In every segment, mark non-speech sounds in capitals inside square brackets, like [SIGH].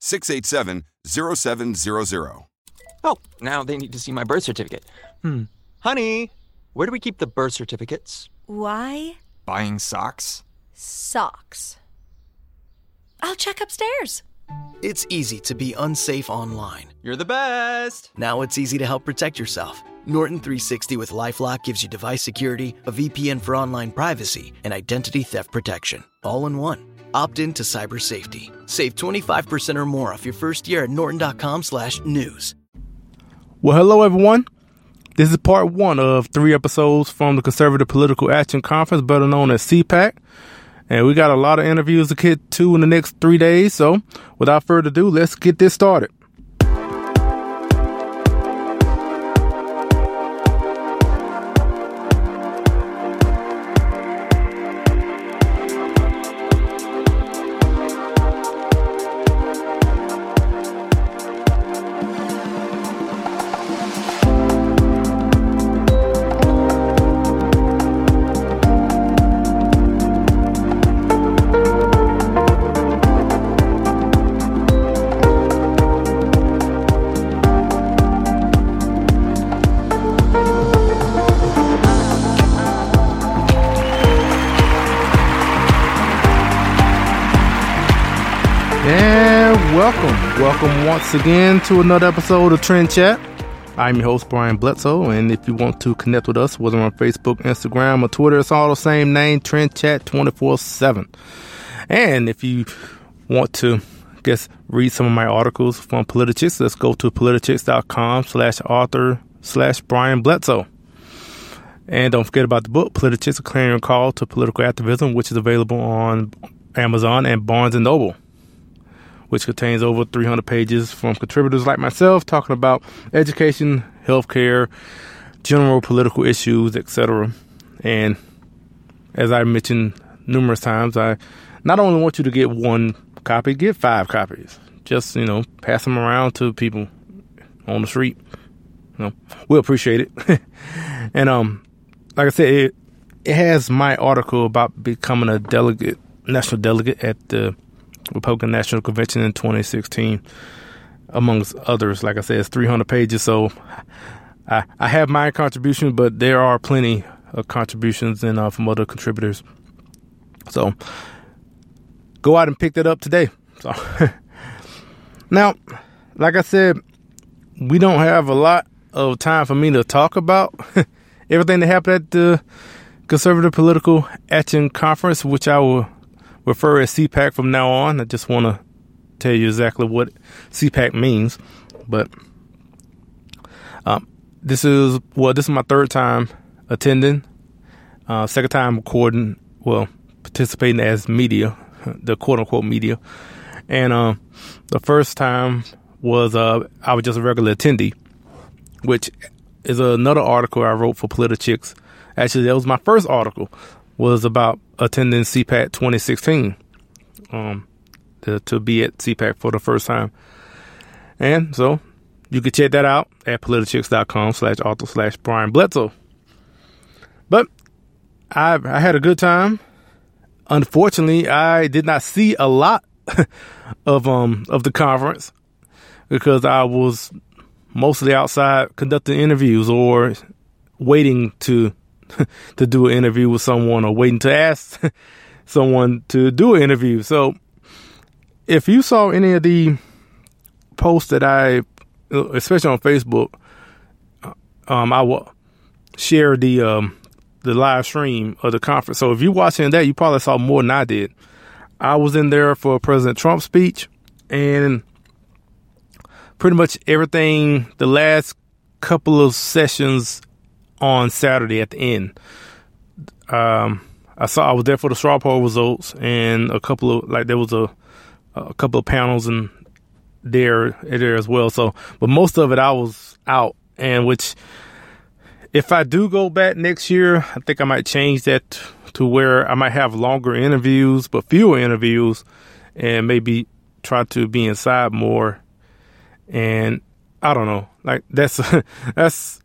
687 0700. Oh, now they need to see my birth certificate. Hmm. Honey, where do we keep the birth certificates? Why? Buying socks? Socks. I'll check upstairs. It's easy to be unsafe online. You're the best. Now it's easy to help protect yourself. Norton 360 with Lifelock gives you device security, a VPN for online privacy, and identity theft protection, all in one. Opt in to cyber safety. Save 25% or more off your first year at norton.com slash news. Well, hello everyone. This is part one of three episodes from the Conservative Political Action Conference, better known as CPAC. And we got a lot of interviews to get to in the next three days. So without further ado, let's get this started. Once again to another episode of Trend Chat. I'm your host, Brian Bledsoe, and if you want to connect with us, whether on Facebook, Instagram, or Twitter, it's all the same name, Trend Chat 24 7. And if you want to, I guess, read some of my articles from Politichicks, let's go to politichicks.com slash author slash Brian Bledsoe. And don't forget about the book, Politichicks, A Clarion Call to Political Activism, which is available on Amazon and Barnes & Noble which contains over 300 pages from contributors like myself talking about education, healthcare, general political issues, etc. And as I mentioned numerous times, I not only want you to get one copy, get five copies. Just, you know, pass them around to people on the street. You know, we appreciate it. [LAUGHS] and um like I said, it, it has my article about becoming a delegate, national delegate at the Republican National Convention in 2016, amongst others. Like I said, it's 300 pages, so I, I have my contribution, but there are plenty of contributions and uh, from other contributors. So go out and pick that up today. So [LAUGHS] now, like I said, we don't have a lot of time for me to talk about [LAUGHS] everything that happened at the Conservative Political Action Conference, which I will refer as CPAC from now on. I just want to tell you exactly what CPAC means. But um, this is well, this is my third time attending. Uh, second time recording, well, participating as media, the quote unquote media, and uh, the first time was uh, I was just a regular attendee, which is another article I wrote for Politichicks. Actually, that was my first article was about attending CPAC 2016, um, to, to be at CPAC for the first time. And so you can check that out at politichicks.com slash author slash Brian Bledsoe. But I, I had a good time. Unfortunately, I did not see a lot [LAUGHS] of um of the conference because I was mostly outside conducting interviews or waiting to [LAUGHS] to do an interview with someone or waiting to ask [LAUGHS] someone to do an interview. So if you saw any of the posts that I especially on Facebook, uh, um, I will share the um, the live stream of the conference. So if you're watching that, you probably saw more than I did. I was in there for President Trump's speech, and pretty much everything. The last couple of sessions on Saturday at the end. Um, I saw I was there for the straw poll results and a couple of like there was a a couple of panels and there there as well. So, but most of it I was out, and which if I do go back next year, I think I might change that to where I might have longer interviews, but fewer interviews, and maybe try to be inside more. And I don't know, like that's [LAUGHS] that's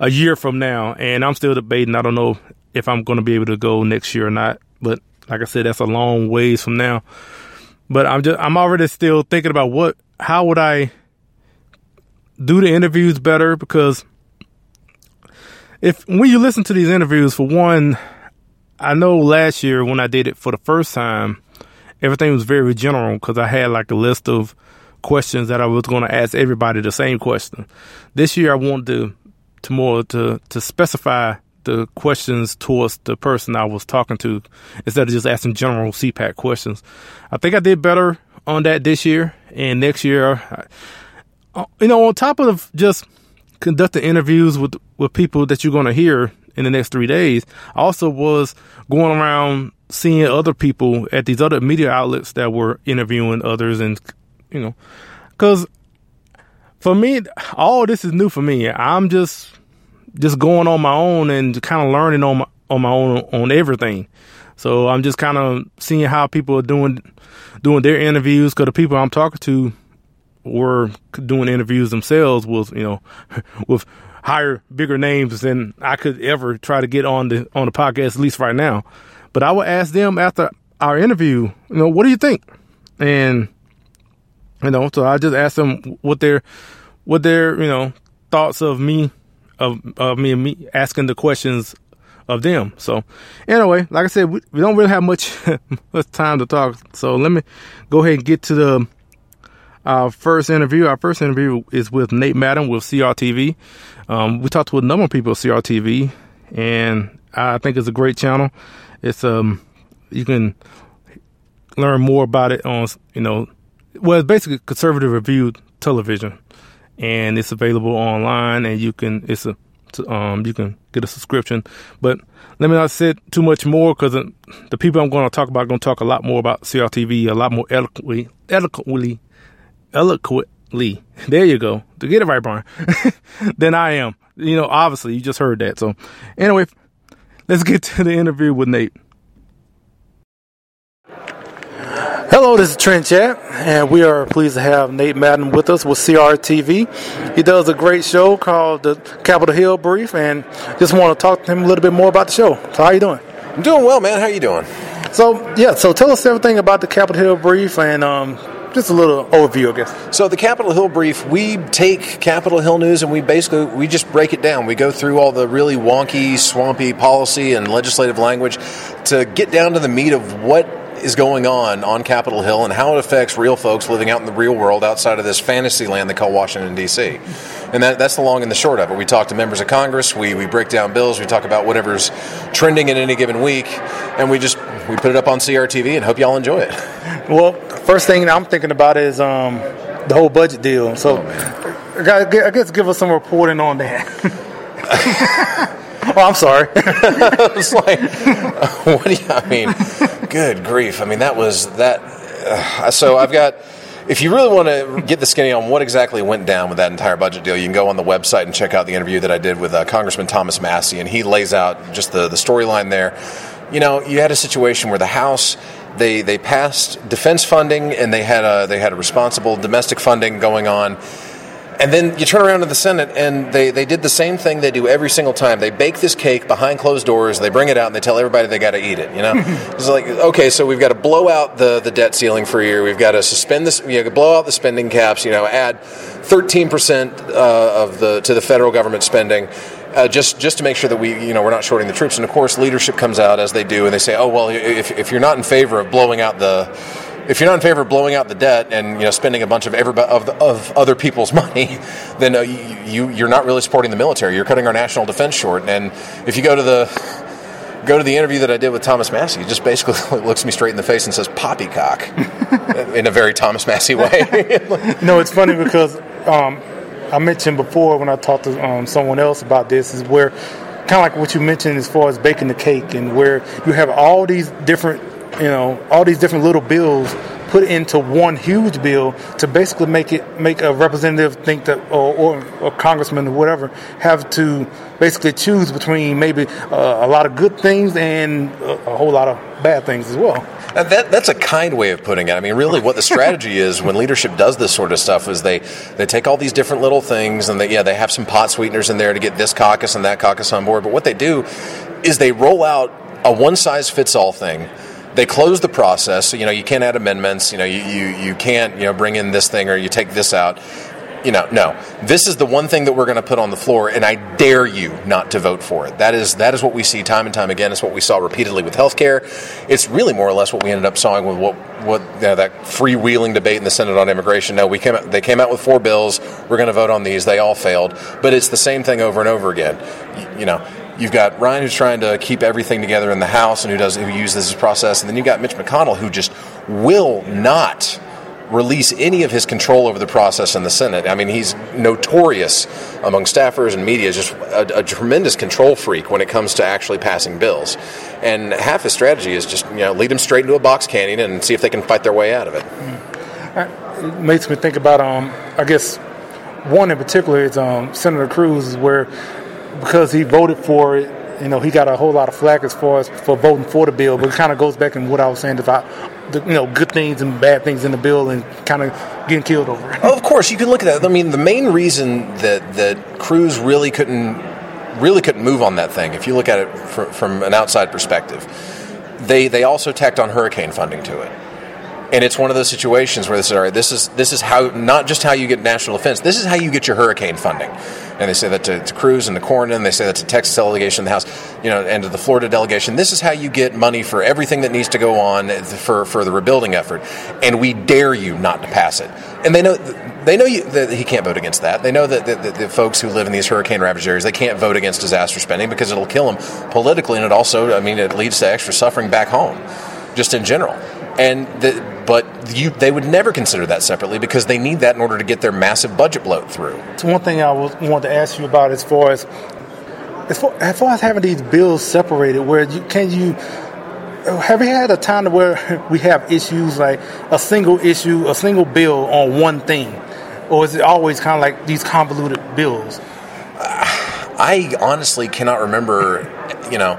a year from now, and I'm still debating. I don't know if I'm going to be able to go next year or not. But like I said, that's a long ways from now. But I'm just I'm already still thinking about what how would I do the interviews better because if when you listen to these interviews for one I know last year when I did it for the first time everything was very general because I had like a list of questions that I was going to ask everybody the same question. This year I want to to more to to specify the questions towards the person I was talking to instead of just asking general CPAC questions. I think I did better on that this year and next year. Uh, you know, on top of just conducting interviews with with people that you're going to hear in the next three days, I also was going around seeing other people at these other media outlets that were interviewing others, and you know, because for me, all this is new for me. I'm just just going on my own and kind of learning on my on my own on everything. So I'm just kind of seeing how people are doing doing their interviews because the people I'm talking to were doing interviews themselves with you know [LAUGHS] with higher bigger names than I could ever try to get on the on the podcast at least right now. But I would ask them after our interview, you know, what do you think? And you know, so I just asked them what their what their you know thoughts of me of, of me and me asking the questions of them. So anyway, like I said, we, we don't really have much [LAUGHS] much time to talk. So let me go ahead and get to the our first interview. Our first interview is with Nate Madden with CRTV. Um, we talked to a number of people at CRTV, and I think it's a great channel. It's um you can learn more about it on you know well it's basically conservative reviewed television and it's available online and you can it's a um you can get a subscription. But let me not say too much more because the people i'm going to talk about are going to talk a lot more about crtv a lot more eloquently eloquently eloquently. There you go. To get it right brian. [LAUGHS] Than i am. You know obviously you just heard that. So anyway let's get to the interview with nate Hello, this is Trend Chat, and we are pleased to have Nate Madden with us with CRTV. He does a great show called the Capitol Hill Brief, and just want to talk to him a little bit more about the show. So, how you doing? I'm doing well, man. How you doing? So, yeah. So, tell us everything about the Capitol Hill Brief, and um, just a little overview, I guess. So the Capitol Hill brief, we take Capitol Hill news and we basically we just break it down. We go through all the really wonky, swampy policy and legislative language to get down to the meat of what is going on on Capitol Hill and how it affects real folks living out in the real world outside of this fantasy land they call Washington, D.C. And that, that's the long and the short of it. We talk to members of Congress, we, we break down bills, we talk about whatever's trending in any given week, and we just we put it up on CRTV and hope y'all enjoy it. Well, first thing I'm thinking about is um, the whole budget deal. So I guess give us some reporting on that. [LAUGHS] Oh, I'm sorry. [LAUGHS] I was like, what do you, I mean, good grief. I mean, that was that. Uh, so I've got, if you really want to get the skinny on what exactly went down with that entire budget deal, you can go on the website and check out the interview that I did with uh, Congressman Thomas Massie, and he lays out just the, the storyline there. You know, you had a situation where the House they they passed defense funding and they had a they had a responsible domestic funding going on and then you turn around to the Senate, and they, they did the same thing they do every single time. They bake this cake behind closed doors. They bring it out, and they tell everybody they got to eat it. You know, [LAUGHS] it's like okay, so we've got to blow out the, the debt ceiling for a year. We've got to suspend this. You know, blow out the spending caps. You know, add thirteen percent uh, of the to the federal government spending. Uh, just just to make sure that we you know we're not shorting the troops. And of course, leadership comes out as they do, and they say, oh well, if, if you're not in favor of blowing out the if you're not in favor of blowing out the debt and you know spending a bunch of everybody, of, the, of other people's [LAUGHS] money, then uh, you, you you're not really supporting the military. You're cutting our national defense short. And if you go to the go to the interview that I did with Thomas Massie, he just basically [LAUGHS] looks me straight in the face and says "poppycock" [LAUGHS] in a very Thomas Massie way. no, it's funny because um, I mentioned before when I talked to um, someone else about this is where kind of like what you mentioned as far as baking the cake and where you have all these different you know all these different little bills put into one huge bill to basically make it make a representative think that or, or a congressman or whatever have to basically choose between maybe uh, a lot of good things and a, a whole lot of bad things as well. That, that's a kind way of putting it. I mean, really, what the [LAUGHS] strategy is when leadership does this sort of stuff is they, they take all these different little things and they, yeah, they have some pot sweeteners in there to get this caucus and that caucus on board. But what they do is they roll out a one size fits all thing they close the process. So, you know, you can't add amendments. You know, you, you, you can't you know bring in this thing or you take this out. You know, no. This is the one thing that we're going to put on the floor, and I dare you not to vote for it. That is that is what we see time and time again. It's what we saw repeatedly with healthcare. It's really more or less what we ended up seeing with what what you know, that freewheeling debate in the Senate on immigration. No, we came they came out with four bills. We're going to vote on these. They all failed, but it's the same thing over and over again. you, you know You've got Ryan who's trying to keep everything together in the House and who does who uses this process, and then you've got Mitch McConnell who just will not release any of his control over the process in the Senate. I mean, he's notorious among staffers and media, just a, a, tremendous control freak when it comes to actually passing bills. And half his strategy is just you know lead them straight into a box canyon and see if they can fight their way out of it. It makes me think about um, I guess one in particular is um, Senator Cruz, where because he voted for it, you know, he got a whole lot of flack as far as for voting for the bill. But it kind of goes back in what I was saying about the, you know good things and bad things in the bill and kind of getting killed over it. Of course, you can look at that. I mean, the main reason that that Cruz really couldn't really couldn't move on that thing, if you look at it from, from an outside perspective, they they also tacked on hurricane funding to it and it's one of those situations where they say, all right, this is this is how not just how you get national defense, this is how you get your hurricane funding. And they say that to, to Cruz and to Cornyn, they say that to Texas delegation, the House, you know, and to the Florida delegation. This is how you get money for everything that needs to go on for for the rebuilding effort, and we dare you not to pass it. And they know they know you, that he can't vote against that. They know that the, the, the, folks who live in these hurricane ravaged areas they can't vote against disaster spending because it'll kill them politically, and it also, I mean, it leads to extra suffering back home, just in general. And the, but you, they would never consider that separately because they need that in order to get their massive budget bloat through. So one thing I was, wanted to ask you about as far as as far, as far as having these bills separated, where you can you uh, have you had a time where [LAUGHS] we have issues like a single issue, a single bill on one thing, or is it always kind of like these convoluted bills? I honestly cannot remember. You know,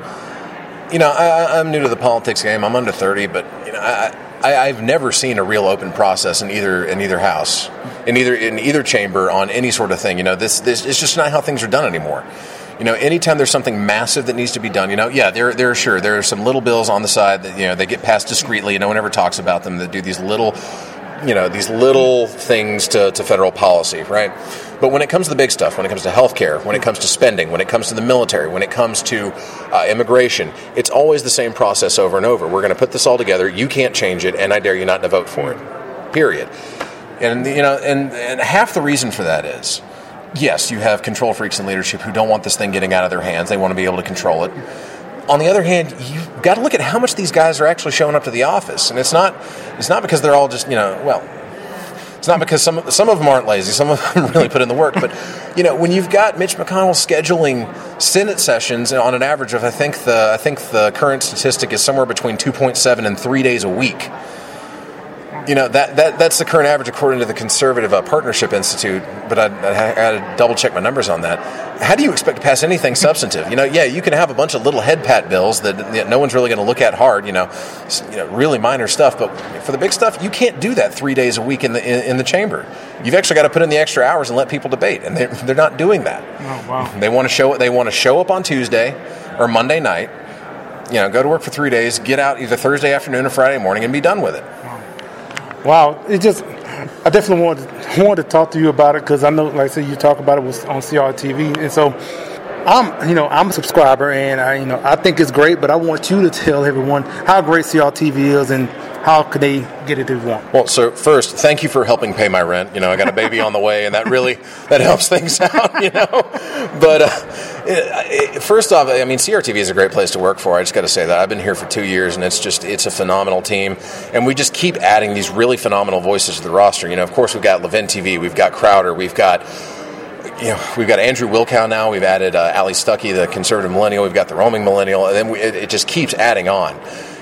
you know, I, am new to the politics game. I'm under 30, but you know, I, I, have never seen a real open process in either in either house, in either in either chamber on any sort of thing. You know, this this it's just not how things are done anymore. You know, anytime there's something massive that needs to be done, you know, yeah, there there sure there are some little bills on the side that you know they get passed discreetly. No one ever talks about them. That do these little you know these little things to, to federal policy, right? But when it comes to the big stuff, when it comes to healthcare, when it comes to spending, when it comes to the military, when it comes to uh, immigration, it's always the same process over and over. We're going to put this all together. You can't change it, and I dare you not to vote for it. Period. And you know, and, and half the reason for that is, yes, you have control freaks in leadership who don't want this thing getting out of their hands. They want to be able to control it on the other hand, you've got to look at how much these guys are actually showing up to the office, and it's not it's not because they're all just you know well. It's not because some some of them aren't lazy. Some of them [LAUGHS] really put in the work. But you know, when you've got Mitch McConnell scheduling Senate sessions on an average of I think the I think the current statistic is somewhere between two point seven and three days a week you know that, that that's the current average according to the Conservative uh, Partnership Institute. But I, I, had to double check my numbers on that. How do you expect to pass anything substantive? You know, yeah, you can have a bunch of little head pat bills that you know, no one's really going to look at hard. You know, you know, really minor stuff. But for the big stuff, you can't do that three days a week in the in, in the chamber. You've actually got to put in the extra hours and let people debate, and they're, they're not doing that. Oh wow! They want to show they want to show up on Tuesday or Monday night. You know, go to work for three days, get out either Thursday afternoon or Friday morning, and be done with it. Wow, it just I definitely wanted wanted to talk to you about it because I know, like I said, you talk about it was on CRTV, and so I'm you know I'm a subscriber and I you know I think it's great, but I want you to tell everyone how great CRTV is and how could they get it they want? Well, so first, thank you for helping pay my rent. You know, I got a baby on the way, and that really [LAUGHS] that helps things [LAUGHS] out. You know, but uh, first off, I mean, CRTV is a great place to work for. I just got to say that I've been here for two years, and it's just it's a phenomenal team, and we just keep adding these really phenomenal voices to the roster. You know, of course, we've got Levin TV, we've got Crowder, we've got you know, we've got Andrew Wilkow now. We've added uh, Allie Stuckey, the conservative millennial. We've got the roaming millennial, and then we, it, it, just keeps adding on.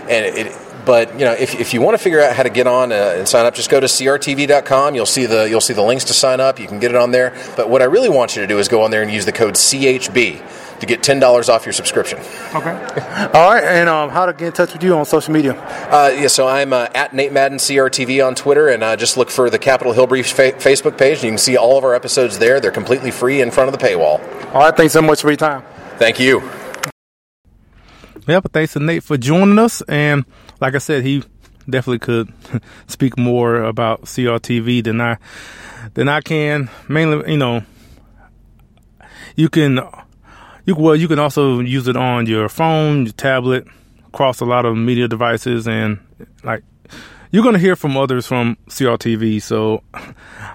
And it, but you know, if, if you want to figure out how to get on uh, and sign up, just go to crtv.com. You'll see the you'll see the links to sign up. You can get it on there. But what I really want you to do is go on there and use the code CHB to get ten dollars off your subscription. Okay. [LAUGHS] All right, and um, how to get in touch with you on social media? Uh, yeah, so I'm uh, at Nate Madden CRTV on Twitter, and uh, just look for the Capitol Hill Brief fa- Facebook page. You can see all of our episodes there. They're completely free in front of the paywall. All right, thanks so much for your time. Thank you. Yeah, but thanks to Nate for joining us, and like I said, he definitely could [LAUGHS] speak more about CRTV than I than I can. Mainly, you know, you can you well you can also use it on your phone, your tablet, across a lot of media devices, and like you're gonna hear from others from CRTV. So,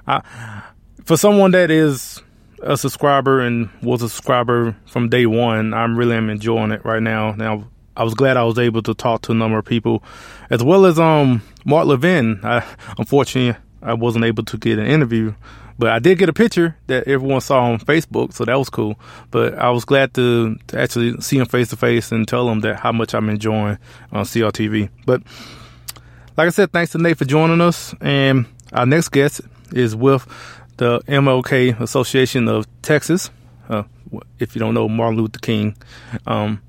I, for someone that is a subscriber and was a subscriber from day one, I'm really am enjoying it right now. Now I was glad I was able to talk to a number of people, as well as um Mark Levin. I, unfortunately, I wasn't able to get an interview, but I did get a picture that everyone saw on Facebook, so that was cool. But I was glad to, to actually see him face to face and tell him that how much I'm enjoying on uh, CRTV. But like I said, thanks to Nate for joining us, and our next guest is with the MLK Association of Texas. Uh, if you don't know Martin Luther King. Um,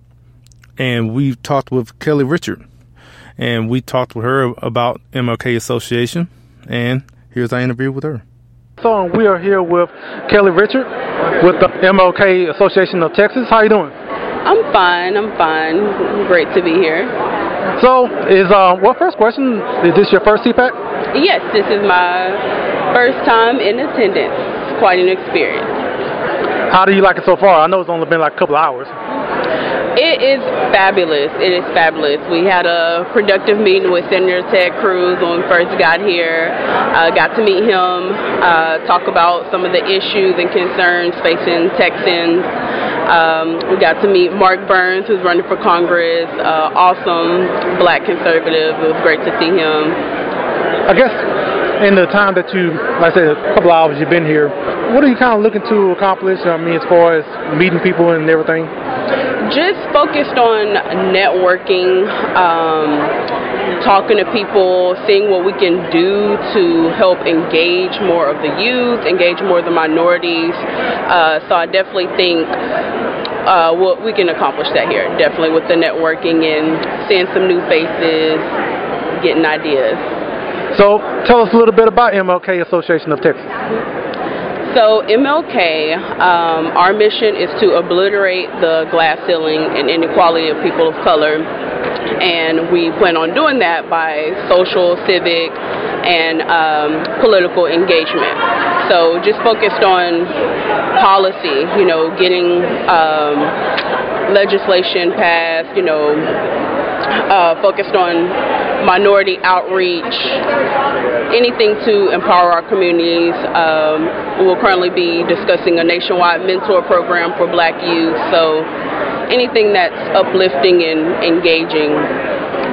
and we talked with Kelly Richard, and we talked with her about MLK Association, and here's our interview with her. So we are here with Kelly Richard with the MLK Association of Texas. How you doing? I'm fine. I'm fine. Great to be here. So, is uh, well, first question: Is this your first CPAC? Yes, this is my first time in attendance. It's quite an experience. How do you like it so far? I know it's only been like a couple hours. It is fabulous. It is fabulous. We had a productive meeting with Senator Ted Cruz when we first got here. Uh, got to meet him, uh, talk about some of the issues and concerns facing Texans. Um, we got to meet Mark Burns, who's running for Congress. Uh, awesome black conservative. It was great to see him. I guess in the time that you, like I said, a couple hours you've been here, what are you kind of looking to accomplish? I mean, as far as meeting people and everything just focused on networking, um, talking to people, seeing what we can do to help engage more of the youth, engage more of the minorities. Uh, so I definitely think uh, we can accomplish that here, definitely with the networking and seeing some new faces, getting ideas. So tell us a little bit about MLK Association of Texas. So, MLK, um, our mission is to obliterate the glass ceiling and inequality of people of color. And we plan on doing that by social, civic, and um, political engagement. So, just focused on policy, you know, getting um, legislation passed, you know, uh, focused on minority outreach, anything to empower our communities. Um, we'll currently be discussing a nationwide mentor program for black youth. So anything that's uplifting and engaging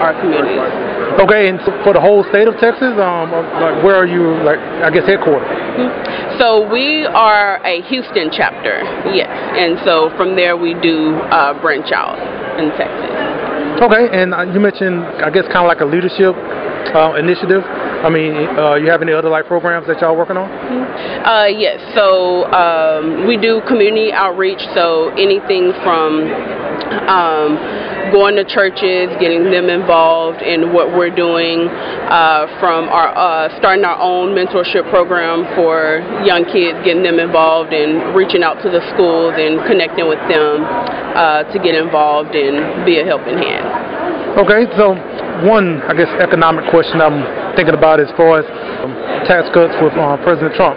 our communities. Okay, and for the whole state of Texas, um, like where are you? Like I guess headquartered. Mm-hmm. So we are a Houston chapter, yes, and so from there we do uh, branch out in Texas. Okay, and uh, you mentioned, I guess, kind of like a leadership uh, initiative. I mean, uh, you have any other like programs that y'all working on? Uh, yes. So um, we do community outreach. So anything from um, going to churches, getting them involved in what we're doing, uh, from our uh, starting our own mentorship program for young kids, getting them involved and reaching out to the schools and connecting with them uh, to get involved and be a helping hand. Okay, so one, I guess, economic question I'm thinking about as far as um, tax cuts with uh, President Trump.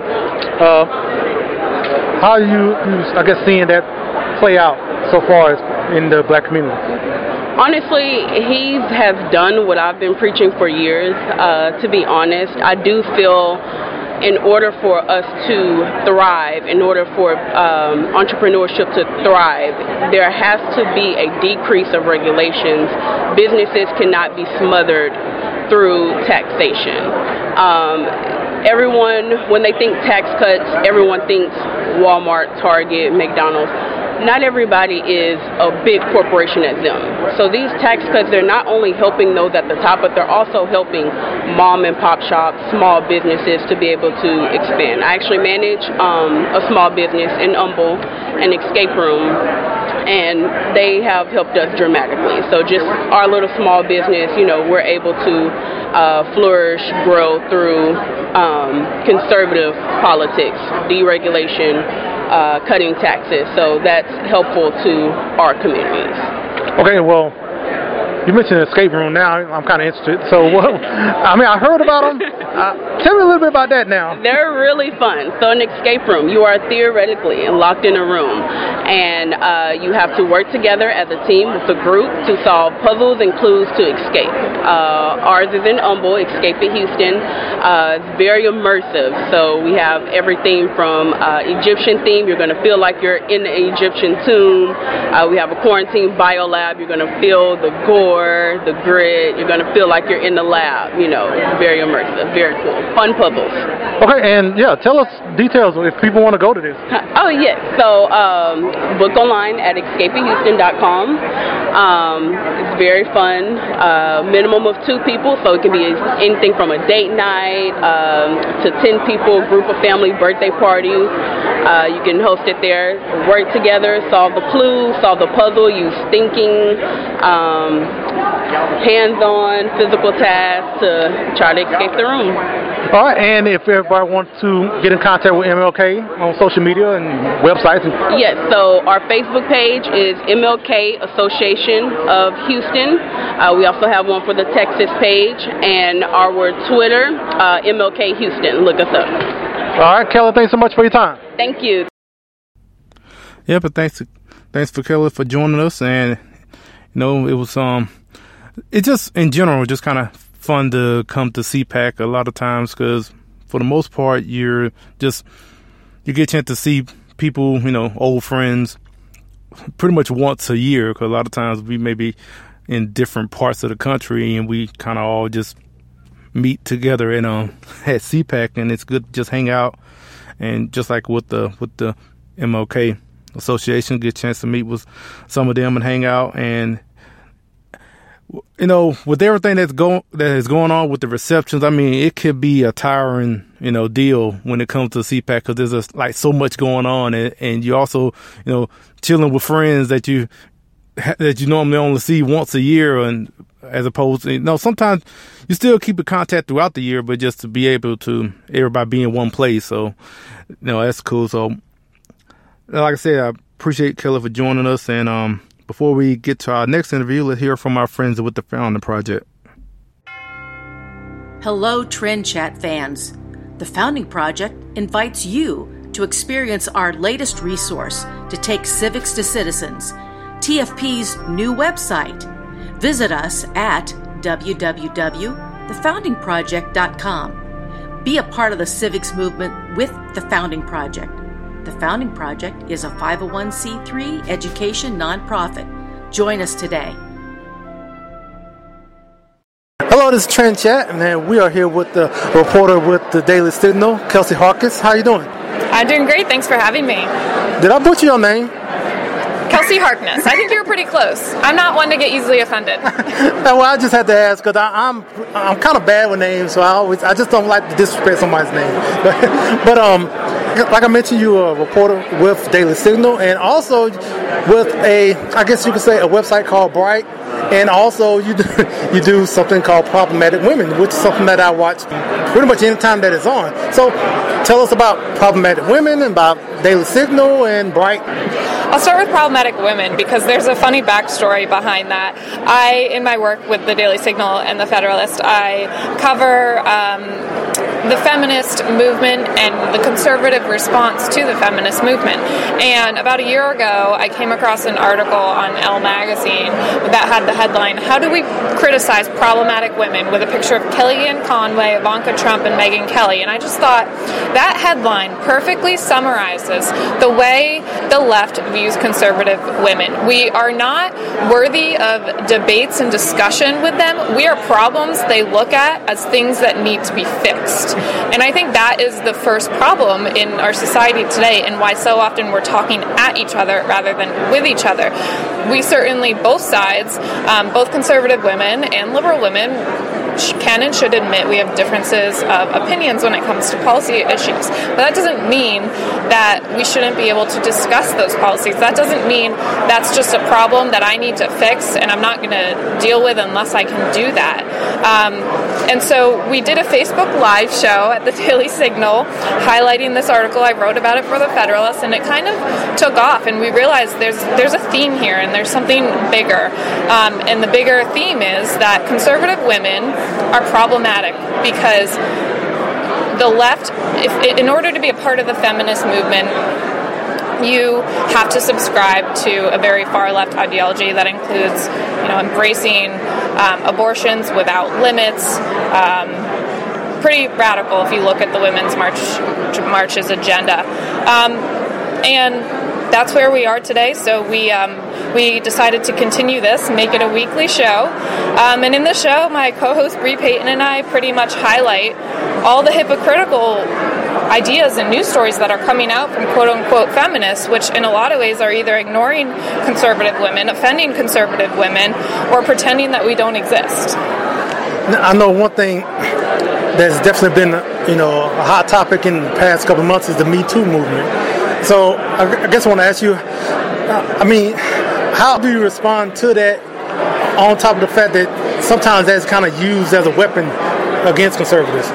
Uh, how are you, I guess, seeing that play out so far in the black community? Honestly, he has done what I've been preaching for years. Uh, to be honest, I do feel in order for us to thrive, in order for um, entrepreneurship to thrive, there has to be a decrease of regulations. Businesses cannot be smothered through taxation. Um, everyone, when they think tax cuts, everyone thinks Walmart, Target, McDonald's not everybody is a big corporation at them. So these tax cuts, they're not only helping those at the top, but they're also helping mom and pop shops, small businesses to be able to expand. I actually manage um, a small business in Humble, an escape room, and they have helped us dramatically. So just our little small business, you know, we're able to uh, flourish, grow through um, conservative politics, deregulation, uh, cutting taxes. So that's helpful to our communities. Okay, well, you mentioned escape room now. I'm kind of interested. So, well, I mean, I heard about them. Uh, tell me a little bit about that now. They're really fun. So, an escape room, you are theoretically locked in a room, and uh, you have to work together as a team with a group to solve puzzles and clues to escape. Uh, ours is in Humble, Escape at Houston. Uh, it's very immersive. So, we have everything from uh, Egyptian theme. You're going to feel like you're in the Egyptian tomb. Uh, we have a quarantine bio lab. You're going to feel the gore the grid. You're going to feel like you're in the lab. You know, very immersive, very cool. Fun puzzles. Okay, and yeah, tell us details if people want to go to this. Oh, yes. So, um, book online at escapehouston.com. Um, it's very fun. Uh, minimum of two people, so it can be anything from a date night um, to 10 people, group of family birthday parties. Uh, you can host it there, work together, solve the clue, solve the puzzle, use thinking, um, hands-on physical tasks to try to escape the room. All right, and if everybody wants to get in contact with MLK on social media and websites. Yes, so our Facebook page is MLK Association of Houston. Uh, we also have one for the Texas page, and our Twitter, uh, MLK Houston. Look us up. All right, Kelly, thanks so much for your time. Thank you. Yeah, but thanks, to, thanks for Kelly for joining us, and you know it was um, it just in general just kind of fun to come to CPAC a lot of times because for the most part you're just you get a chance to see people, you know, old friends, pretty much once a year. Because a lot of times we may be in different parts of the country and we kind of all just meet together and um [LAUGHS] at CPAC, and it's good to just hang out and just like with the with the MLK Association, get a chance to meet with some of them and hang out and you know, with everything that's going that is going on with the receptions, I mean, it could be a tiring, you know, deal when it comes to CPAC because there's just like so much going on, and, and you also, you know, chilling with friends that you that you normally only see once a year, and as opposed to, you know, sometimes you still keep in contact throughout the year, but just to be able to everybody be in one place, so you know, that's cool. So, like I said, I appreciate Kelly for joining us, and um before we get to our next interview, let's hear from our friends with the Founding Project. Hello, Trend Chat fans. The Founding Project invites you to experience our latest resource to take civics to citizens, TFP's new website. Visit us at www.thefoundingproject.com. Be a part of the civics movement with the Founding Project. The Founding Project is a 501c3 education nonprofit. Join us today. Hello, this is Trend Chat, and we are here with the reporter with the Daily Signal, Kelsey Harkins. How are you doing? I'm doing great. Thanks for having me. Did I butcher your name? Kelsey Harkness. I think you were pretty close. I'm not one to get easily offended. [LAUGHS] well, I just had to ask because I'm I'm kind of bad with names, so I always I just don't like to disrespect somebody's name. But, [LAUGHS] but um, like I mentioned, you are a reporter with Daily Signal, and also with a I guess you could say a website called Bright, and also you do, [LAUGHS] you do something called Problematic Women, which is something that I watch pretty much anytime that it's on. So tell us about Problematic Women and about Daily Signal and Bright. I'll start with problematic women because there's a funny backstory behind that. I, in my work with the Daily Signal and the Federalist, I cover um, the feminist movement and the conservative response to the feminist movement. And about a year ago, I came across an article on Elle magazine that had the headline How do we criticize problematic women with a picture of Kellyanne Conway, Ivanka Trump, and Megyn Kelly? And I just thought that headline perfectly summarizes the way the left views conservative women. We are not worthy of debates and discussion with them. We are problems they look at as things that need to be fixed. And I think that is the first problem in our society today and why so often we're talking at each other rather than with each other. We certainly, both sides, um, both conservative women and liberal women, can and should admit we have differences of opinions when it comes to policy issues. But that doesn't mean that we shouldn't be able to discuss those policies. That doesn't mean that's just a problem that I need to fix and I'm not going to deal with unless I can do that. Um, and so we did a Facebook Live show at the [LAUGHS] Daily Signal highlighting this article. I wrote about it for the Federalist, and it kind of took off. And we realized there's there's a theme here, and there's something bigger. Um, and the bigger theme is that conservative women are problematic because the left, if, in order to be a part of the feminist movement, you have to subscribe to a very far left ideology that includes, you know, embracing um, abortions without limits. Um, pretty radical if you look at the Women's March March's agenda, um, and that's where we are today. So we um, we decided to continue this, make it a weekly show, um, and in the show, my co-host Bre Payton and I pretty much highlight all the hypocritical ideas and news stories that are coming out from quote unquote feminists, which in a lot of ways are either ignoring conservative women, offending conservative women, or pretending that we don't exist. I know one thing that's definitely been, you know, a hot topic in the past couple months is the Me Too movement. So I guess I want to ask you, I mean, how do you respond to that on top of the fact that sometimes that's kind of used as a weapon against conservatives?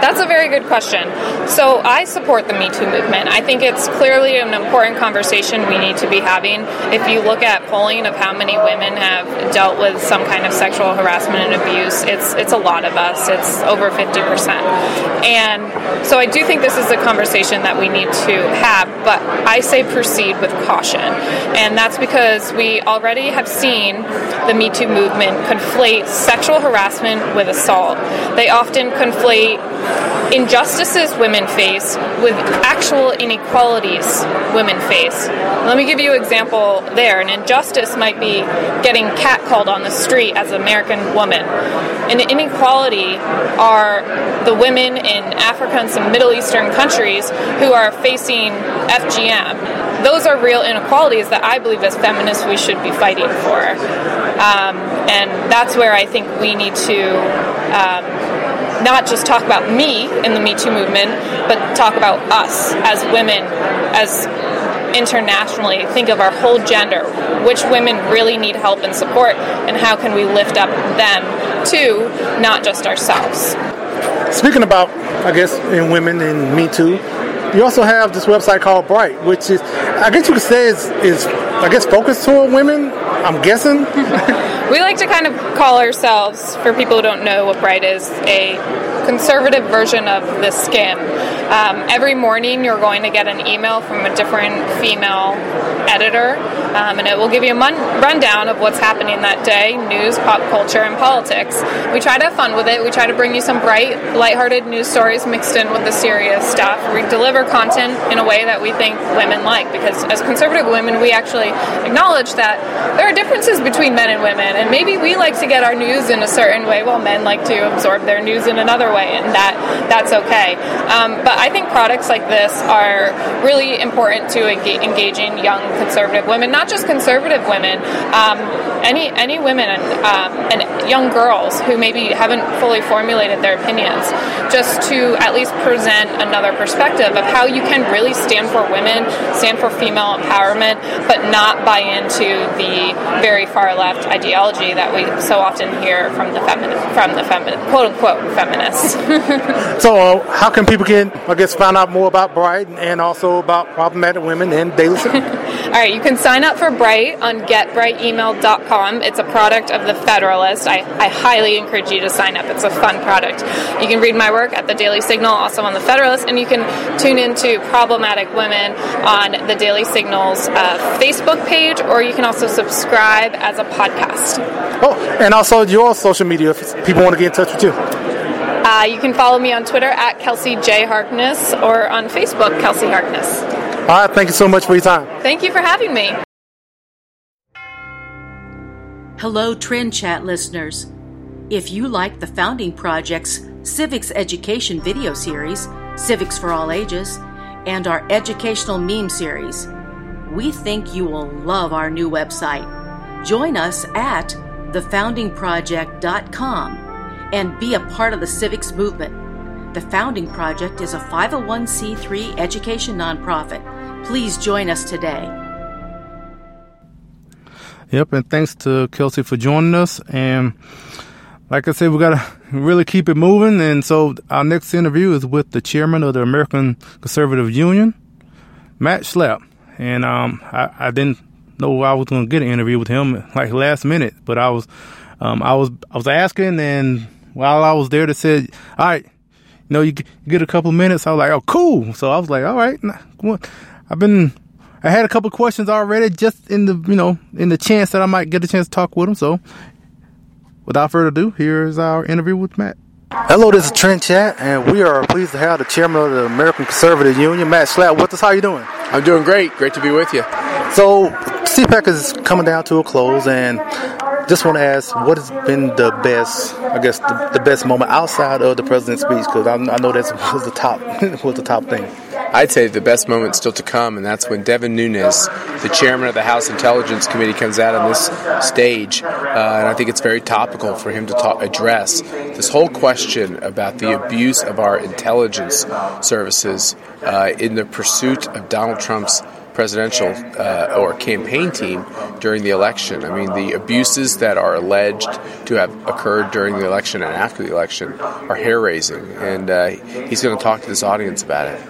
That's a very good question. So I support the Me Too movement. I think it's clearly an important conversation we need to be having. If you look at polling of how many women have dealt with some kind of sexual harassment and abuse, it's it's a lot of us. It's over 50%. And so I do think this is a conversation that we need to have, but I say proceed with caution. And that's because we already have seen the Me Too movement conflate sexual harassment with assault. They often conflate injustices women face with actual inequalities women face. Let me give you an example there. An injustice might be getting catcalled on the street as an American woman. An inequality are the women in Africa and some Middle Eastern countries who are facing FGM. Those are real inequalities that I believe as feminists we should be fighting for. Um, and that's where I think we need to um, not just talk about me in the Me Too movement, but talk about us as women, as internationally, think of our whole gender, which women really need help and support, and how can we lift up them too, not just ourselves. Speaking about, I guess, in women and Me Too, you also have this website called Bright, which is, I guess you could say, is, is I guess, focused toward women. I'm guessing. [LAUGHS] we like to kind of call ourselves, for people who don't know what Bright is, a conservative version of the Skimm. Um, every morning, you're going to get an email from a different female editor, um, and it will give you a mon- rundown of what's happening that day news, pop culture, and politics. We try to have fun with it. We try to bring you some bright, lighthearted news stories mixed in with the serious stuff. We deliver content in a way that we think women like, because as conservative women, we actually acknowledge that there are differences between men and women, and maybe we like to get our news in a certain way while men like to absorb their news in another way, and that that's okay. Um, but I think products like this are really important to engaging young conservative women, not just conservative women, um, any any women um, and young girls who maybe haven't fully formulated their opinions, just to at least present another perspective of how you can really stand for women, stand for female empowerment, but not buy into the very far left ideology that we so often hear from the feminine, from the feminine, quote unquote feminists. Yes. [LAUGHS] So, uh, how can people get, I guess, find out more about Bright and also about problematic women in Daily Signal? [LAUGHS] All right, you can sign up for Bright on getbrightemail.com. It's a product of the Federalist. I, I highly encourage you to sign up. It's a fun product. You can read my work at the Daily Signal, also on the Federalist, and you can tune into problematic women on the Daily Signal's uh, Facebook page, or you can also subscribe as a podcast. Oh, and also your social media if people want to get in touch with you. Uh, you can follow me on Twitter at Kelsey J. Harkness or on Facebook, Kelsey Harkness. All right, thank you so much for your time. Thank you for having me. Hello, Trend Chat listeners. If you like the Founding Project's Civics Education video series, Civics for All Ages, and our educational meme series, we think you will love our new website. Join us at thefoundingproject.com and be a part of the civics movement. The Founding Project is a 501c3 education nonprofit. Please join us today. Yep, and thanks to Kelsey for joining us. And like I said, we got to really keep it moving. And so our next interview is with the chairman of the American Conservative Union, Matt Schlapp. And um, I, I didn't know I was going to get an interview with him like last minute, but I was, um, I was, I was asking, and while I was there, they said, "All right, you know, you, get a couple minutes." I was like, "Oh, cool." So I was like, "All right, I've been." I had a couple questions already, just in the you know in the chance that I might get a chance to talk with him. So, without further ado, here is our interview with Matt. Hello, this is Trend Chat, and we are pleased to have the chairman of the American Conservative Union, Matt Schlapp, with us. How are you doing? I'm doing great. Great to be with you. So, CPAC is coming down to a close, and just want to ask, what has been the best, I guess, the, the best moment outside of the president's speech? Because I, I, know that was the top, [LAUGHS] was the top thing. I'd say the best moment still to come, and that's when Devin Nunes, the chairman of the House Intelligence Committee, comes out on this stage, uh, and I think it's very topical for him to talk, address this whole question about the abuse of our intelligence services uh, in the pursuit of Donald Trump's presidential uh, or campaign team during the election. I mean, the abuses that are alleged to have occurred during the election and after the election are hair raising, and uh, he's going to talk to this audience about it.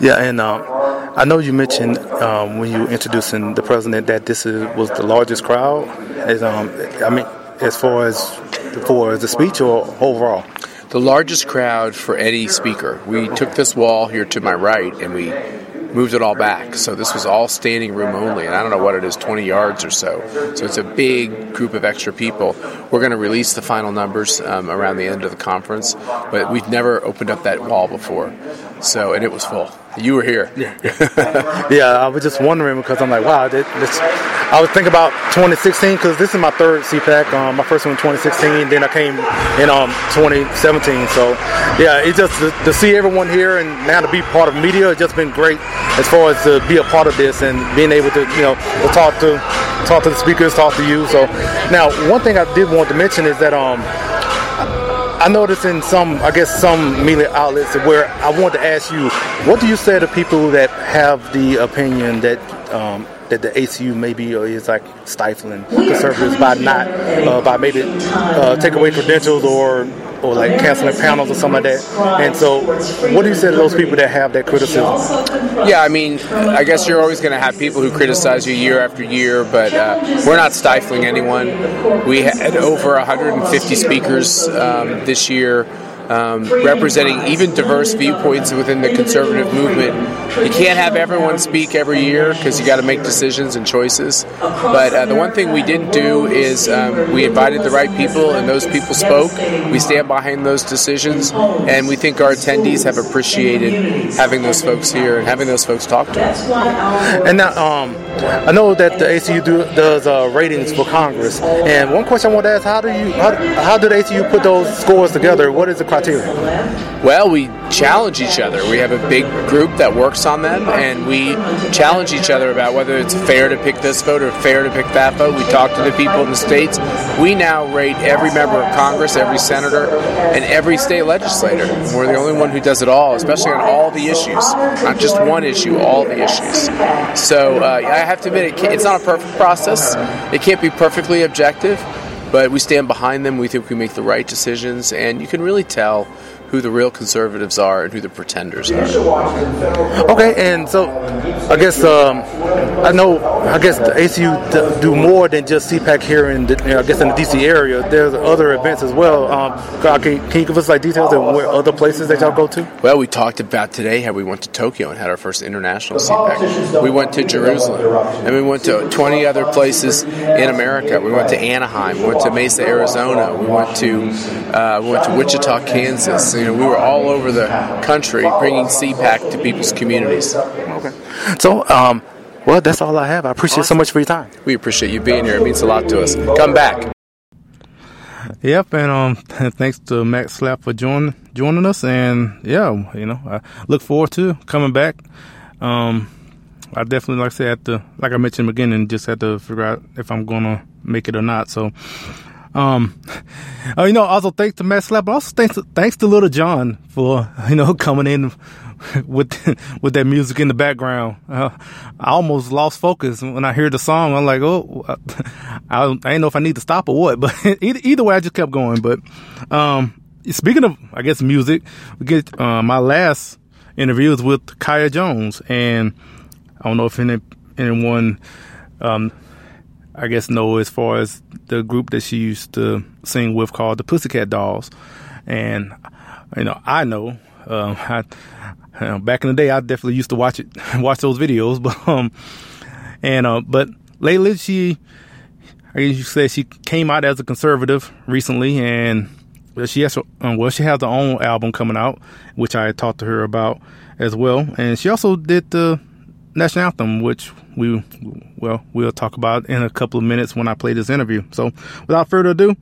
Yeah, and uh, I know you mentioned um, when you were introducing the president that this is, was the largest crowd. As, um, I mean, as far as for the speech or overall the largest crowd for any speaker. We took this wall here to my right and we moved it all back. So this was all standing room only, and I don't know what it is, 20 yards or so. So it's a big group of extra people. We're going to release the final numbers um, around the end of the conference, but we've never opened up that wall before. So, and it was full. You were here. Yeah, [LAUGHS] yeah I was just wondering because I'm like, wow, this, this I was thinking about 2016 because this is my third CPAC. Um, my first one in 2016, then I came in um 2017. So, yeah, it's just to, to, see everyone here and now to be part of media, it's just been great as far as to be a part of this and being able to, you know, to talk to talk to the speakers, talk to you. So, now one thing I did want to mention is that um I noticed in some, I guess, some media outlets where I want to ask you, what do you say to people that have the opinion that um, that the ACU maybe is like stifling conservatives by not, uh, by maybe uh, take away credentials or or like canceling panels or something like that. And so, what do you say to those people that have that criticism? Yeah, I mean, I guess you're always going to have people who criticize you year after year, but uh, we're not stifling anyone. We had over 150 speakers um, this year um, representing even diverse viewpoints within the conservative movement. You can't have everyone speak every year because you got to make decisions and choices. But uh, the one thing we didn't do is um, we invited the right people, and those people spoke. We stand behind those decisions, and we think our attendees have appreciated having those folks here and having those folks talk to us. And now, um, I know that the ACU do, does uh, ratings for Congress, and one question I want to ask: How do you how, how did ACU put those scores together? What is the criteria? Well, we challenge each other. We have a big group that works on them, and we challenge each other about whether it's fair to pick this vote or fair to pick that vote. We talk to the people in the states. We now rate every member of Congress, every senator, and every state legislator. We're the only one who does it all, especially on all the issues, not just one issue, all the issues. So uh, I have to admit, it's not a perfect process. It can't be perfectly objective but we stand behind them. We think we make the right decisions, and you can really tell who the real conservatives are and who the pretenders are. Okay, and so I guess um, I know I guess the ACU d- do more than just CPAC here in the, I guess in the DC area. There's other events as well. Um, can, can you give us like details of where other places that y'all go to? Well, we talked about today how we went to Tokyo and had our first international CPAC. We went to Jerusalem, and we went to 20 other places in America. We went to Anaheim, we went to Mesa, Arizona, we went to uh, we went to Wichita, Kansas. You know, we were all over the country bringing CPAC to people's communities. Okay. So, um, well, that's all I have. I appreciate so much for your time. We appreciate you being here. It means a lot to us. Come back. Yep, and um, [LAUGHS] thanks to Matt Schlapp for joining joining us, and yeah, you know, I look forward to coming back. Um, I definitely, like I said, have to, like I mentioned in the beginning, just had to figure out if I'm gonna make it or not. So, um, uh, you know, also thanks to Matt Schlapp, but also thanks to, thanks to Little John for [LAUGHS] you know coming in [LAUGHS] with [LAUGHS] with that music in the background. Uh, I almost lost focus when I heard the song. I'm like, oh, I, I didn't know if I need to stop or what. But either, either way, I just kept going. But um, speaking of, I guess music, we get uh, my last interview is with Kaya Jones, and I don't know if any, anyone. Um, I guess know as far as the group that she used to sing with called the Pussycat Dolls, and you know I know um, I, you know, back in the day I definitely used to watch it [LAUGHS] watch those videos, [LAUGHS] but um and uh but lately she I guess you say she came out as a conservative recently and she has um, well she has her own album coming out which I talked to her about as well. And she also did the national anthem, which we well we'll talk about in a couple of minutes when I play this interview. So, without further ado,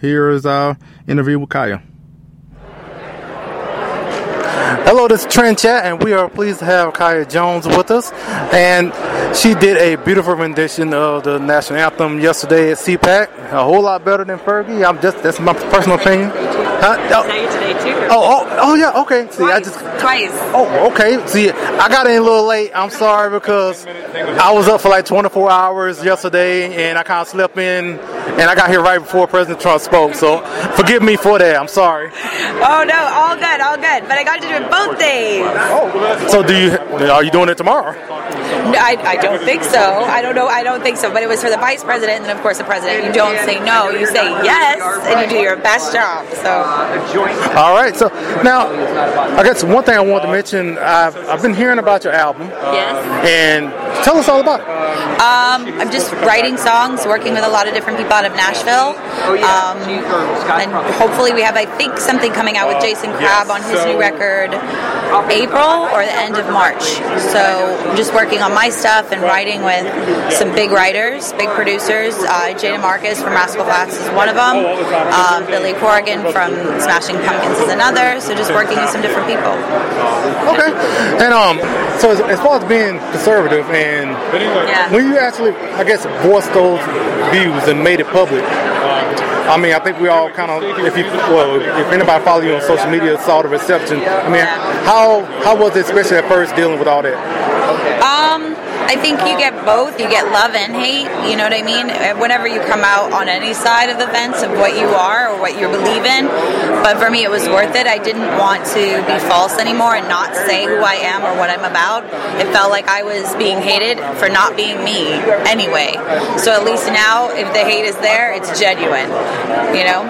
here is our interview with Kaya. Hello, this is Trend Chat, and we are pleased to have Kaya Jones with us. And she did a beautiful rendition of the national anthem yesterday at CPAC. A whole lot better than Fergie. I'm just that's my personal opinion. Huh? Oh. today too. Oh, oh, oh yeah. Okay. See, Twice. I just Twice. Oh, okay. See, I got in a little late. I'm sorry because I was up for like 24 hours yesterday, and I kind of slept in, and I got here right before President Trump spoke. So forgive me for that. I'm sorry. Oh no, all good, all good. But I got to do it both days. So do you? Are you doing it tomorrow? No, I, I don't think so. I don't know. I don't think so. But it was for the vice president, and then of course the president. You don't say no. You say yes, and you do your best job. So. All right. So now, I guess one thing I wanted to mention. I've I've been hearing about your album. Yes. And tell us all about it. Um, I'm just writing songs, working with a lot of different people out of Nashville. Um, and hopefully we have, I think, something coming out with Jason Crabb on his new record April or the end of March. So I'm just working on my stuff and writing with some big writers, big producers. Uh, Jay DeMarcus from Rascal Flatts is one of them. Um, Billy Corgan from Smashing Pumpkins is another. So just working with some different people. Okay. And um, so as, as far as being conservative, and Yeah. when you actually, I guess, voiced those views and made it public. I mean, I think we all kind of, if you, well, if anybody follow you on social media, saw the reception. I mean, how how was it, especially at first, dealing with all that? Um, I think you get both. You get love and hate. You know what I mean? Uh, whenever you come out on any side of the fence of what you are or what you believe in. But for me, it was worth it. I didn't want to be false anymore and not say who I am or what I'm about. It felt like I was being hated for not being me anyway. So at least now, if the hate is there, it's genuine. You know?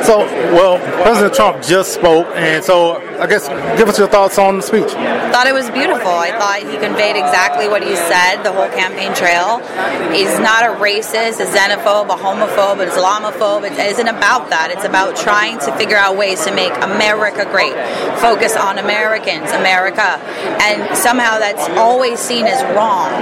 So, well, President Trump just spoke, and so I guess give us your thoughts on the speech. thought it was beautiful. I thought he conveyed exactly what he said. The whole campaign trail. He's not a racist, a xenophobe, a homophobe, an Islamophobe. It isn't about that. It's about trying to figure out ways to make America great. Focus on Americans, America, and somehow that's always seen as wrong,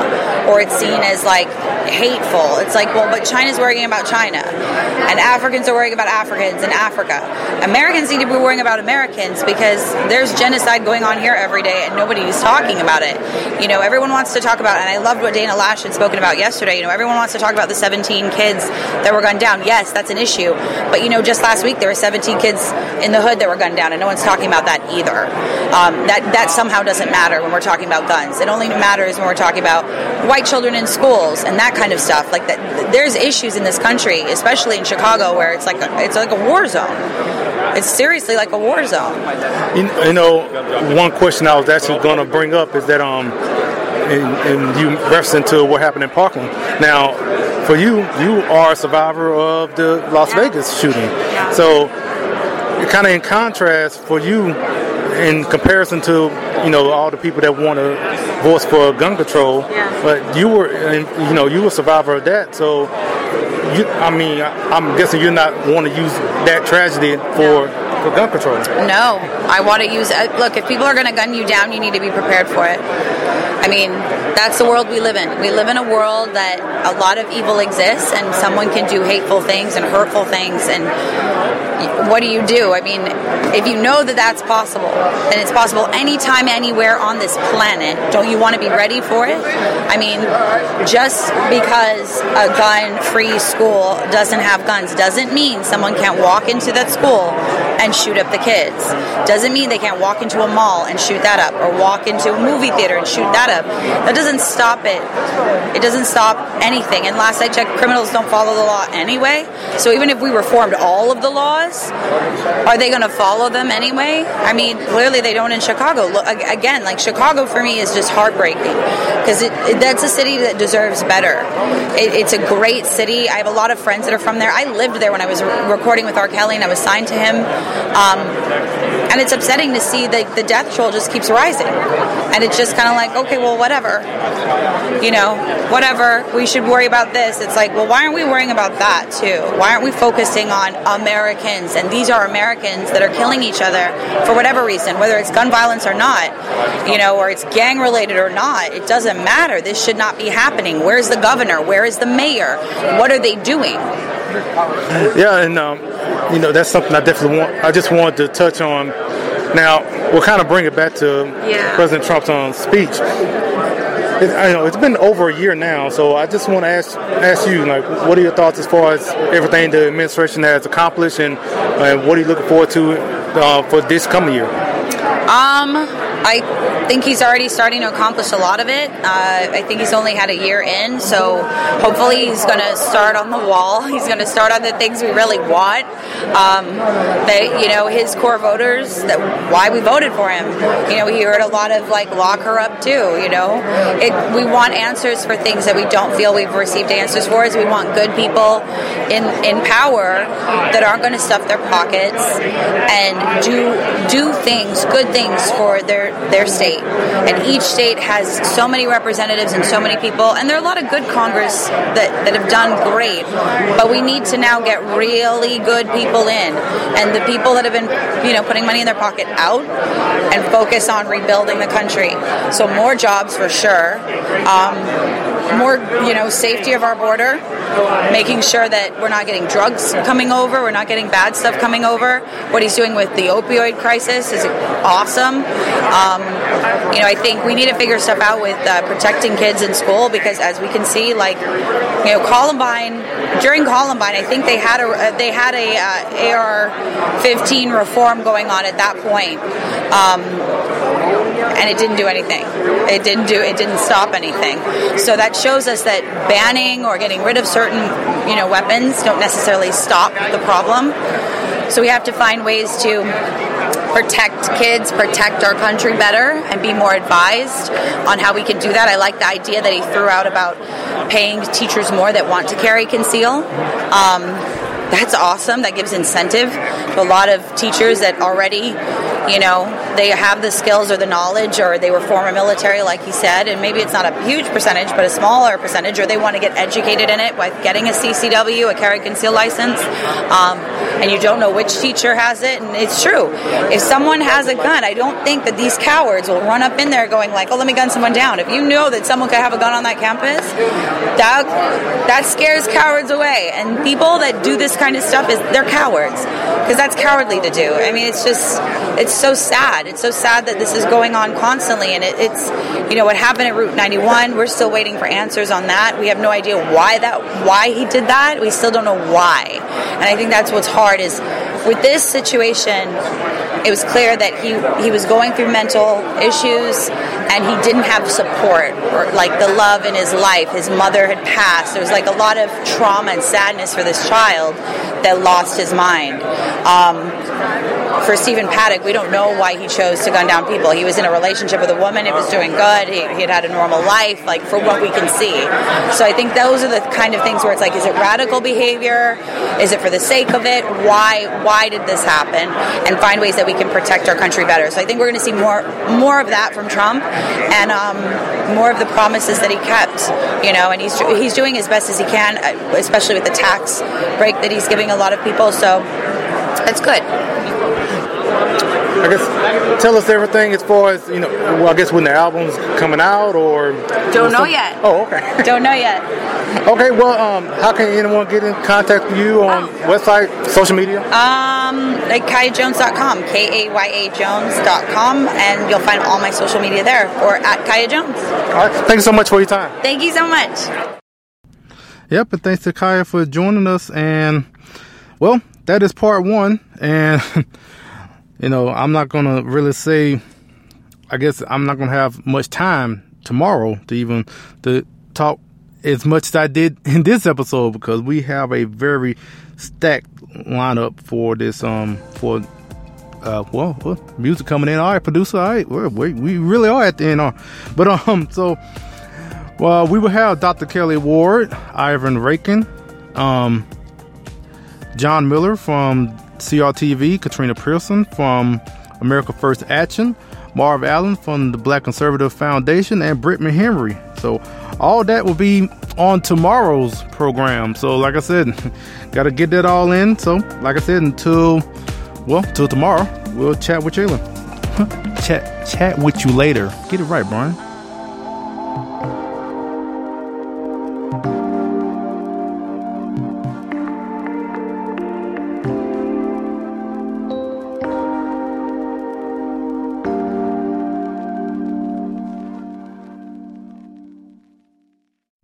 or it's seen as like hateful. It's like, well, but China's worrying about China, and Africans are worrying about Africans in Africa. Americans need to be worrying about Americans because there's genocide going on here every day, and nobody's talking about it. You know, everyone wants to talk about, and I loved what Dana Loesch had spoken about yesterday. You know, everyone wants to talk about the 17 kids that were gunned down. Yes, that's an issue, but you know, just last week there were 17 kids in the hood that were gunned down, and no one's talking about that either. Um, that that somehow doesn't matter when we're talking about guns. It only matters when we're talking about white children in schools and that kind of stuff. Like that, there's issues in this country, especially in Chicago, where it's like a, it's like a war zone. It's seriously like a war zone. You, you know, one question I was actually going to bring up is that um, and, and you referencing to what happened in Parkland. Now, for you, you are a survivor of the Las Vegas shooting. So, kind of in contrast for you, in comparison to you know all the people that want to voice for gun control, but you were you know you were a survivor of that. So, you, I mean, I'm guessing you're not want to use that tragedy for for gun control. No, I want to use. Uh, look, if people are going to gun you down, you need to be prepared for it. I mean, that's the world we live in. We live in a world that a lot of evil exists, and someone can do hateful things and hurtful things. And what do you do? I mean, if you know that that's possible, and it's possible anytime, anywhere on this planet, don't you want to be ready for it? I mean, just because a gun-free school doesn't have guns doesn't mean someone can't walk into that school and shoot up the kids. Doesn't mean they can't walk into a mall and shoot that up, or walk into a movie theater and shoot that up. That doesn't stop it. It doesn't stop anything. And last I checked, criminals don't follow the law anyway. So even if we reformed all of the laws, are they going to follow them anyway? I mean, clearly they don't in Chicago. Look, again, like Chicago for me is just heartbreaking because that's a city that deserves better. It, it's a great city. I have a lot of friends that are from there. I lived there when I was re- recording with R. Kelly and I was signed to him. Um, and it's upsetting to see that the death toll just keeps rising. And it's just kind of like, okay, well, whatever. You know, whatever. We should worry about this. It's like, well, why aren't we worrying about that too? Why aren't we focusing on Americans? And these are Americans that are killing each other for whatever reason, whether it's gun violence or not, you know, or it's gang related or not. It doesn't matter. This should not be happening. Where's the governor? Where is the mayor? What are they doing? Yeah, and um, you know that's something I definitely want. I just wanted to touch on. Now we'll kind of bring it back to yeah. President Trump's um, speech. It, I know it's been over a year now, so I just want to ask ask you, like, what are your thoughts as far as everything the administration has accomplished, and, and what are you looking forward to uh, for this coming year? Um, I think he's already starting to accomplish a lot of it. Uh, I think he's only had a year in, so hopefully he's going to start on the wall. [LAUGHS] He's going to start on the things we really want. Um, that you know, his core voters, that why we voted for him. You know, we heard a lot of like lock her up too. You know, it, we want answers for things that we don't feel we've received answers for. Is we want good people in in power that aren't going to stuff their pockets and do do things, good things for their their state. And each state has so many representatives and so many people, and there are a lot of good Congress that, that have done great. But we need to now get really good people in, and the people that have been, you know, putting money in their pocket out, and focus on rebuilding the country. So more jobs for sure. Um, more, you know, safety of our border, making sure that we're not getting drugs coming over, we're not getting bad stuff coming over. What he's doing with the opioid crisis is awesome. Um, you know, I think we need to figure stuff out with uh, protecting kids in school because, as we can see, like, you know, Columbine during Columbine, I think they had a they had a uh, AR-15 reform going on at that point. Um, and it didn't do anything. It didn't do it didn't stop anything. So that shows us that banning or getting rid of certain you know weapons don't necessarily stop the problem. So we have to find ways to protect kids, protect our country better, and be more advised on how we can do that. I like the idea that he threw out about paying teachers more that want to carry conceal. Um, that's awesome. That gives incentive to a lot of teachers that already, you know, they have the skills or the knowledge or they were former military, like he said, and maybe it's not a huge percentage, but a smaller percentage, or they want to get educated in it by getting a CCW, a carry conceal license. Um, and you don't know which teacher has it. And it's true. If someone has a gun, I don't think that these cowards will run up in there going like, "Oh, let me gun someone down." If you know that someone could have a gun on that campus, that that scares cowards away. And people that do this kind of stuff is they're cowards because that's cowardly to do. I mean, it's just it's so sad. It's so sad that this is going on constantly, and it, it's you know what happened at Route 91. We're still waiting for answers on that. We have no idea why that why he did that. We still don't know why, and I think that's what's hard is with this situation. It was clear that he he was going through mental issues, and he didn't have support or like the love in his life. His mother had passed. There was like a lot of trauma and sadness for this child that lost his mind. Um, for Stephen Paddock, we don't know why he chose to gun down people. He was in a relationship with a woman, it was doing good, he, he, had had a normal life, like for what we can see. So I think those are the kind of things where it's like, is it radical behavior? Is it for the sake of it? Why why did this happen? And find ways that we can protect our country better. So I think we're going to see more more of that from Trump and um, more of the promises that he kept. You know, and he's he's doing as best as he can, especially with the tax break that he's giving a lot of people. So it's good. I guess tell us everything as far as you know. Well, I guess when the album's coming out, or don't know yet. Oh, okay. [LAUGHS] don't know yet. Okay, well, um, how can anyone get in contact with you on oh. website, social media? Um, like KayaJones.com, K A Y A Jones.com, and you'll find all my social media there, or at Kaya Jones. All right, thank you so much for your time. Thank you so much. Yep, and thanks to Kaya for joining us. And well, that is part one, and. [LAUGHS] you know, I'm not going to really say, I guess I'm not going to have much time tomorrow to even to talk as much as I did [LAUGHS] in this episode because we have a very stacked lineup for this, um, for, uh, well, well music coming in. All right, producer, all right, we we really are at the end. Uh, [LAUGHS] but, um, so, well, we will have Dr. Kelli Ward, Ivan Raiklin um, John Miller from CRTV, Katrina Pearson from America First Action, Marv Allen from the Black Conservative Foundation, and Britt McHenry. So all that will be on tomorrow's program. So like I said, [LAUGHS] got to get that all in. So like I said, until well, till tomorrow, we'll chat with you. [LAUGHS] chat chat with you later. Get it right, Brian.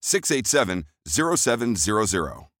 687 0700.